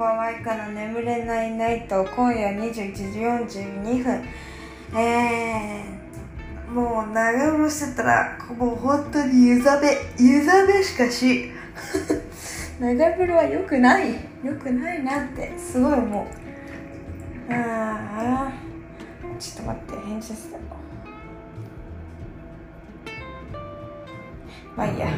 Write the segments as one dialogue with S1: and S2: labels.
S1: ばんは、いかの眠れないナイト、今夜21時42分。えー、もう長風呂してたら、もう本当に湯冷め、湯冷めしかし、長風呂は良くない、良くないなって、すごい思う。ああ、ちょっと待って、編集するまあいいや。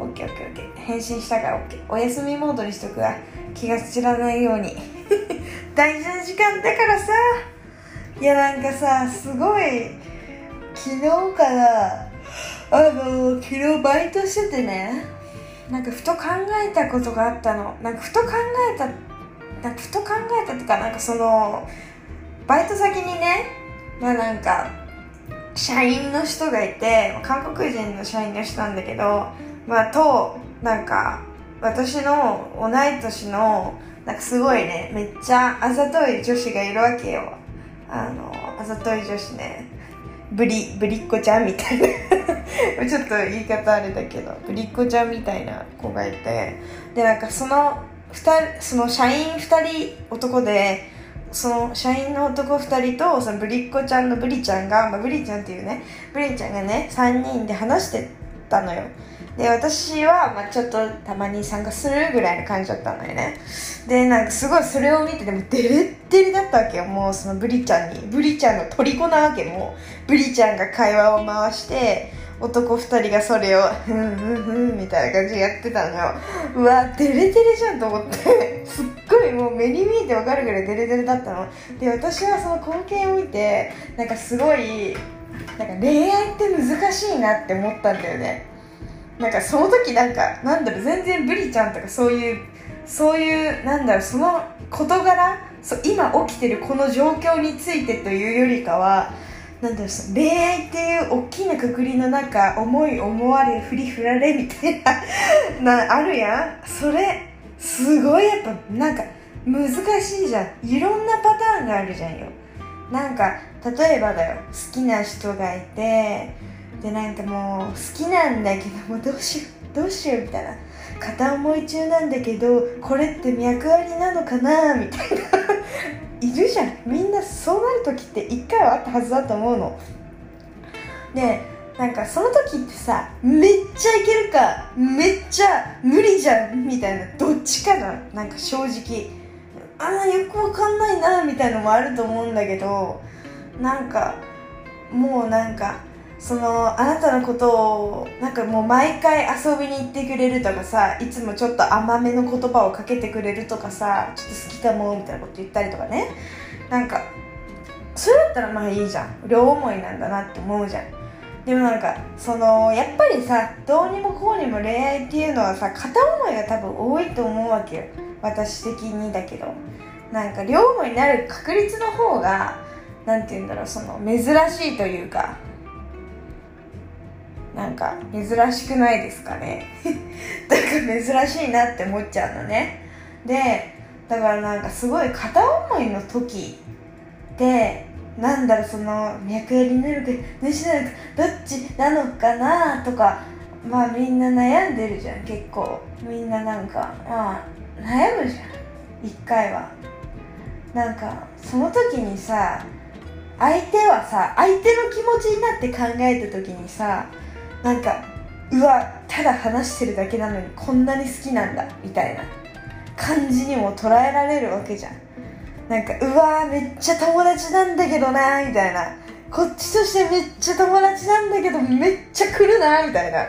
S1: オッケーオッケーオッケー。返信したからオッケー。お休みモードにしとくわ。気が散らないように。大事な時間だからさ。いやなんかさ、すごい、昨日から、あの、昨日バイトしててね、なんかふと考えたことがあったの。なんかふと考えた、なんかふと考えたっていうか、なんかその、バイト先にね、まあなんか、社員の人がいて、韓国人の社員の人なんだけど、まあ、と、なんか、私の同い年の、なんかすごいね、めっちゃあざとい女子がいるわけよ。あの、あざとい女子ね。ぶり、ぶりっ子ちゃんみたいな。ちょっと言い方あれだけど、ぶりっ子ちゃんみたいな子がいて、で、なんかその、人、その社員二人男で、その社員の男2人とそのぶりっ子ちゃんのぶりちゃんが、まあ、ぶりちゃんっていうねぶりちゃんがね3人で話してたのよで私は、まあ、ちょっとたまに参加するぐらいの感じだったのよね。でなんかすごいそれを見てでもデレッデレだったわけよ。もうそのブリちゃんに。ブリちゃんの虜なわけもうブリちゃんが会話を回して男2人がそれをふんふんふんみたいな感じでやってたのよ。うわデレデレじゃんと思って。すっごいもう目に見えてわかるぐらいデレデレだったの。で私はその光景を見てなんかすごいなんか恋愛って難しいなって思ったんだよね。なんかその時なんかなんだろう全然ブリちゃんとかそういうそういうなんだろうその事柄そ今起きてるこの状況についてというよりかはなんだろう恋愛っていう大きなくくりの中思い思われ振り振られみたいな なあるやん。それすごいやっぱなんか難しいじゃん。いろんなパターンがあるじゃんよ。なんか例えばだよ。好きな人がいてでなんかもう好きなんだけどもうどうしようどうしようみたいな。片思い中なんだけどこれって脈ありなのかな？みたいな。いるじゃん。みんなそうなる時って一回はあったはずだと思うの。でなんかその時ってさめっちゃいけるかめっちゃ無理じゃんみたいな。どっちかななんか正直。ああよくわかんないなみたいのもあると思うんだけどなんかもうなんかそのあなたのことをなんかもう毎回遊びに行ってくれるとかさいつもちょっと甘めの言葉をかけてくれるとかさちょっと好きかもみたいなこと言ったりとかね。なんかそれだったらまあいいじゃん。両思いなんだなって思うじゃん。でもなんかそのやっぱりさどうにもこうにも恋愛っていうのはさ片思いが多分多いと思うわけよ。私的にだけど。なんか両思いになる確率の方がなんて言うんだろうその珍しいというか。なんか珍しくないですかね？だから珍しいなって思っちゃうのね。でだからなんかすごい片思いの時ってなんだろうその脈ありになるか主なるかどっちなのかなとかまあみんな悩んでるじゃん結構。みんななんかまあ悩むじゃん一回は。なんかその時にさ相手はさ相手の気持ちになって考えた時にさなんかうわただ話してるだけなのにこんなに好きなんだみたいな。感じにも捉えられるわけじゃん。なんかうわめっちゃ友達なんだけどなみたいな。こっちとしてめっちゃ友達なんだけどめっちゃ来るなみたいな。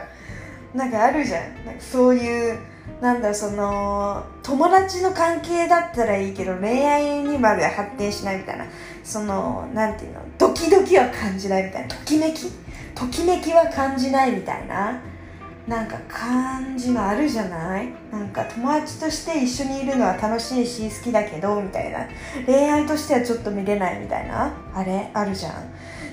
S1: なんかあるじゃん。なんかそういうなんだその友達の関係だったらいいけど恋愛にまで発展しないみたいな。そのなんていうのドキドキは感じないみたいな。ときめきときめきは感じないみたいな。なんか感じがあるじゃない？なんか友達として一緒にいるのは楽しいし好きだけどみたいな。恋愛としてはちょっと見れないみたいな。あれ？あるじゃん。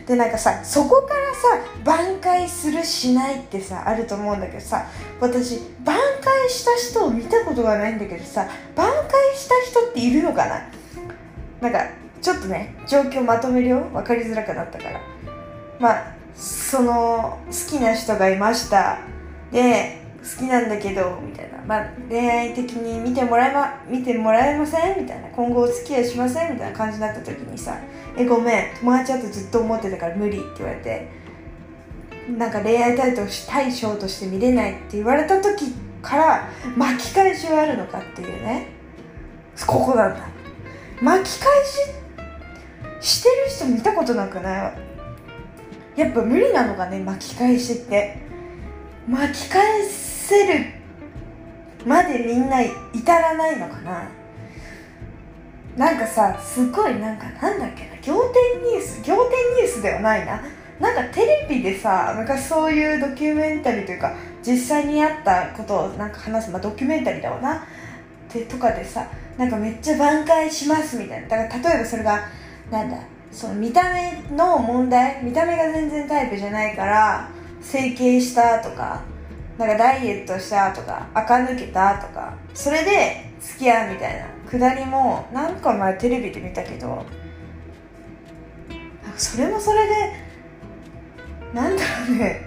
S1: でなんかさそこからさ挽回するしないってさあると思うんだけどさ私挽回した人を見たことがないんだけどさ挽回した人っているのかな？なんかちょっとね状況まとめるよ。分かりづらくなったから。まあその好きな人がいました。で好きなんだけどみたいな。まあ、恋愛的に見てもらえま見てもらえません？みたいな。今後お付き合いしません？みたいな感じになった時にさ「えごめん。友達だとずっと思ってたから無理」って言われて。なんか恋愛対対象として見れないって言われた時から巻き返しはあるのかっていうね。ここなんだ。巻き返ししてる人見たことなくない？やっぱ無理なのかね巻き返しって。巻き返せるまでみんな至らないのかな。なんかさすごいなんかなんだっけな。仰天ニュース仰天ニュースではないな。なんかテレビでさ昔そういうドキュメンタリーというか実際にあったことをなんか話す、まあ、ドキュメンタリーだわな。ってとかでさなんかめっちゃ挽回しますみたいな。だから例えばそれがなんだその見た目の問題見た目が全然タイプじゃないから整形したとかなんかダイエットしたとか垢抜けたとかそれで付き合うみたいな。くだりもなんか前テレビで見たけどそれもそれでなんだろうね。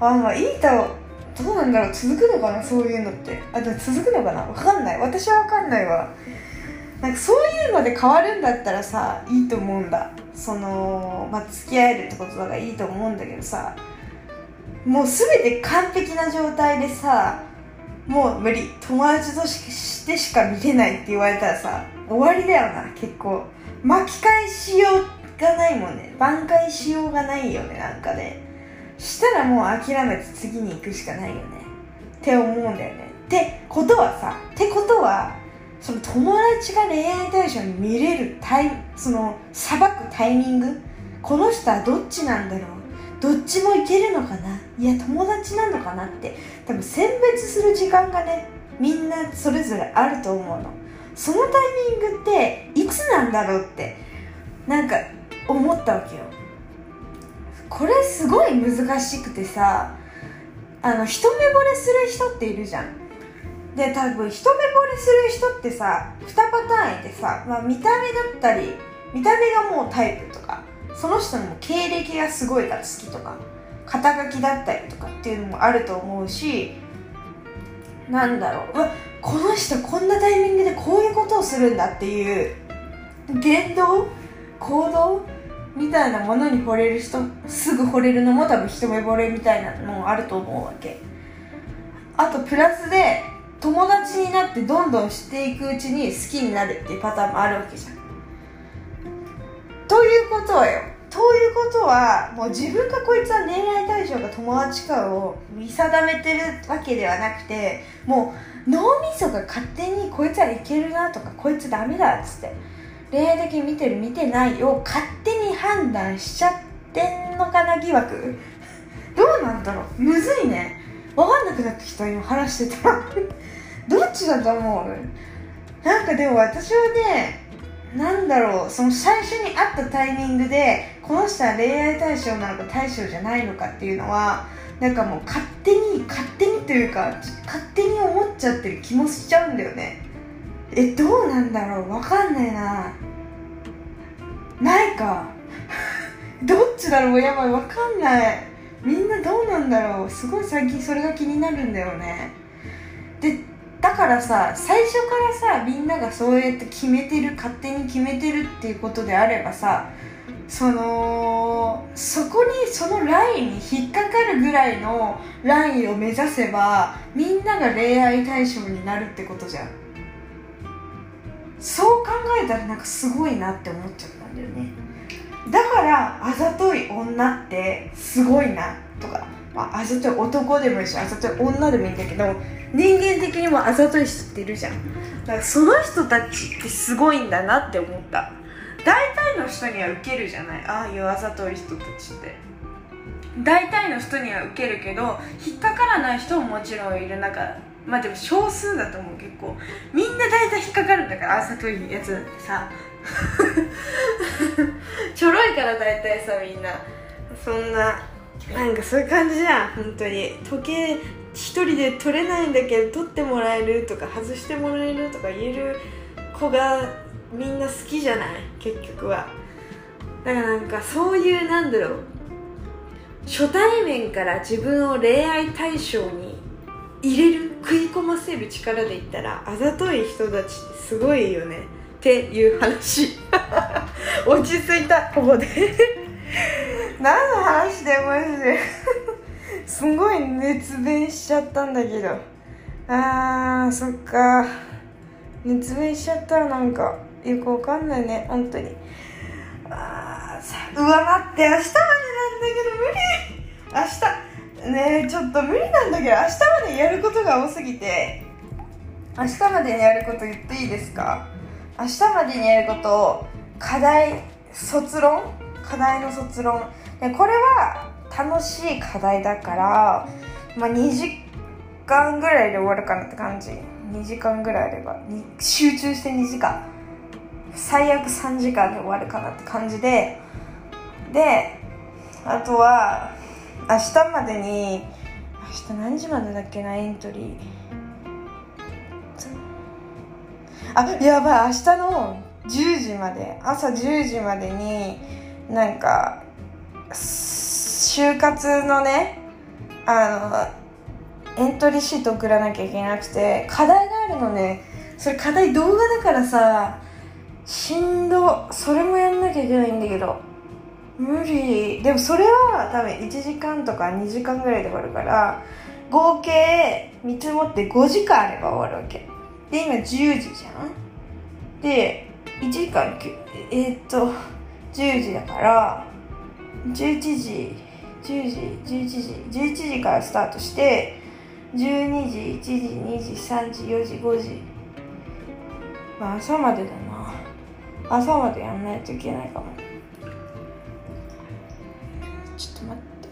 S1: あまあいいとどうなんだろう。続くのかなそういうのって。あでも続くのかな。わかんない。私はわかんないわ。なんかそういうので変わるんだったらさいいと思うんだ。そのまあ付き合えるってことだからいいと思うんだけどさもう全て完璧な状態でさもう無理友達としてしか見れないって言われたらさ終わりだよな結構。巻き返しようがないもんね。挽回しようがないよねなんかね。したらもう諦めて次に行くしかないよね。って思うんだよね。ってことはさってことはその友達が恋愛対象に見れるタイその裁くタイミングこの人はどっちなんだろうどっちもいけるのかないや友達なのかなって多分選別する時間がねみんなそれぞれあると思うの。そのタイミングっていつなんだろうってなんか思ったわけよ。これすごい難しくてさあの一目惚れする人っているじゃん。で多分一目惚れする人ってさ2パターンいてさ、まあ、見た目だったり見た目がもうタイプとかその人の経歴がすごいから好きとか肩書きだったりとかっていうのもあると思うしなんだろううわこの人こんなタイミングでこういうことをするんだっていう言動行動みたいなものに惚れる人すぐ惚れるのも多分一目惚れみたいなのもあると思うわけ。あとプラスで友達になってどんどん知っていくうちに好きになるっていうパターンもあるわけじゃん。ということはよ。ということはもう自分がこいつは恋愛対象が友達かを見定めてるわけではなくてもう脳みそが勝手にこいつはいけるなとかこいつダメだっつって恋愛的に見てる見てないを勝手に判断しちゃってんのかな疑惑。どうなんだろう。むずいね。分かんなくなってきた。今話してた。どっちだと思う？なんかでも私はねなんだろうその最初に会ったタイミングでこの人は恋愛対象なのか対象じゃないのかっていうのはなんかもう勝手に勝手にというか勝手に思っちゃってる気もしちゃうんだよね。えどうなんだろう？わかんないな。ないか。どっちだろう？やばいわかんない。みんなどうなんだろう？すごい最近それが気になるんだよね。からさ最初からさみんながそうやって決めてる勝手に決めてるっていうことであればさそのそこにそのラインに引っかかるぐらいのラインを目指せばみんなが恋愛対象になるってことじゃん。そう考えたらなんかすごいなって思っちゃったんだよね。だからあざとい女ってすごいな。とか、まあ、あざとい男でもいいしあざとい女でもいいんだけど人間的にもあざとい人っているじゃん。だからその人たちってすごいんだなって思った。大体の人にはウケるじゃない。ああいうあざとい人たちって。大体の人にはウケるけど引っかからない人ももちろんいる中。まあでも少数だと思う結構。みんな大体引っかかるんだからあざといやつってさ。ちょろいから大体さみんな。そんななんかそういう感じじゃん本当に。時計一人で取れないんだけど取ってもらえるとか外してもらえるとか言える子がみんな好きじゃない？結局は。だからなんかそういうなんだろう初対面から自分を恋愛対象に入れる食い込ませる力で言ったらあざとい人たちってすごいよね。っていう話。落ち着いた。ここで。何の話でマジですごい熱弁しちゃったんだけど。あーそっか。熱弁しちゃったらなんかよくわかんないね。本当に。あーさうわ待って明日までなんだけど無理。明日ねえちょっと無理なんだけど明日までやることが多すぎて。明日までにやること言っていいですか？明日までにやることを課題卒論？課題の卒論。でこれは楽しい課題だから、まあ、2時間ぐらいで終わるかなって感じ。2時間ぐらいあれば。集中して2時間。最悪3時間で終わるかなって感じで。であとは明日までに明日何時までだっけなエントリー。あやばい明日の10時まで。朝10時までになんか就活のねあのエントリーシート送らなきゃいけなくて課題があるのね。それ課題動画だからさしんどそれもやんなきゃいけないんだけど無理。でもそれは多分1時間とか2時間ぐらいで終わるから合計見積もって5時間あれば終わるわけ。で今10時じゃん。で1時間えー、っと10時だから11時10時11時11時からスタートして12時1時2時3時4時5時。まあ朝までだな。朝までやんないといけないかも。ちょっと待って。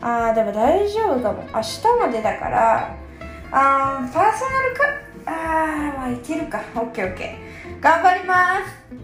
S1: あーでも大丈夫かも。明日までだからあーパーソナルかあーまあいけるか。オッケーオッケー。頑張ります。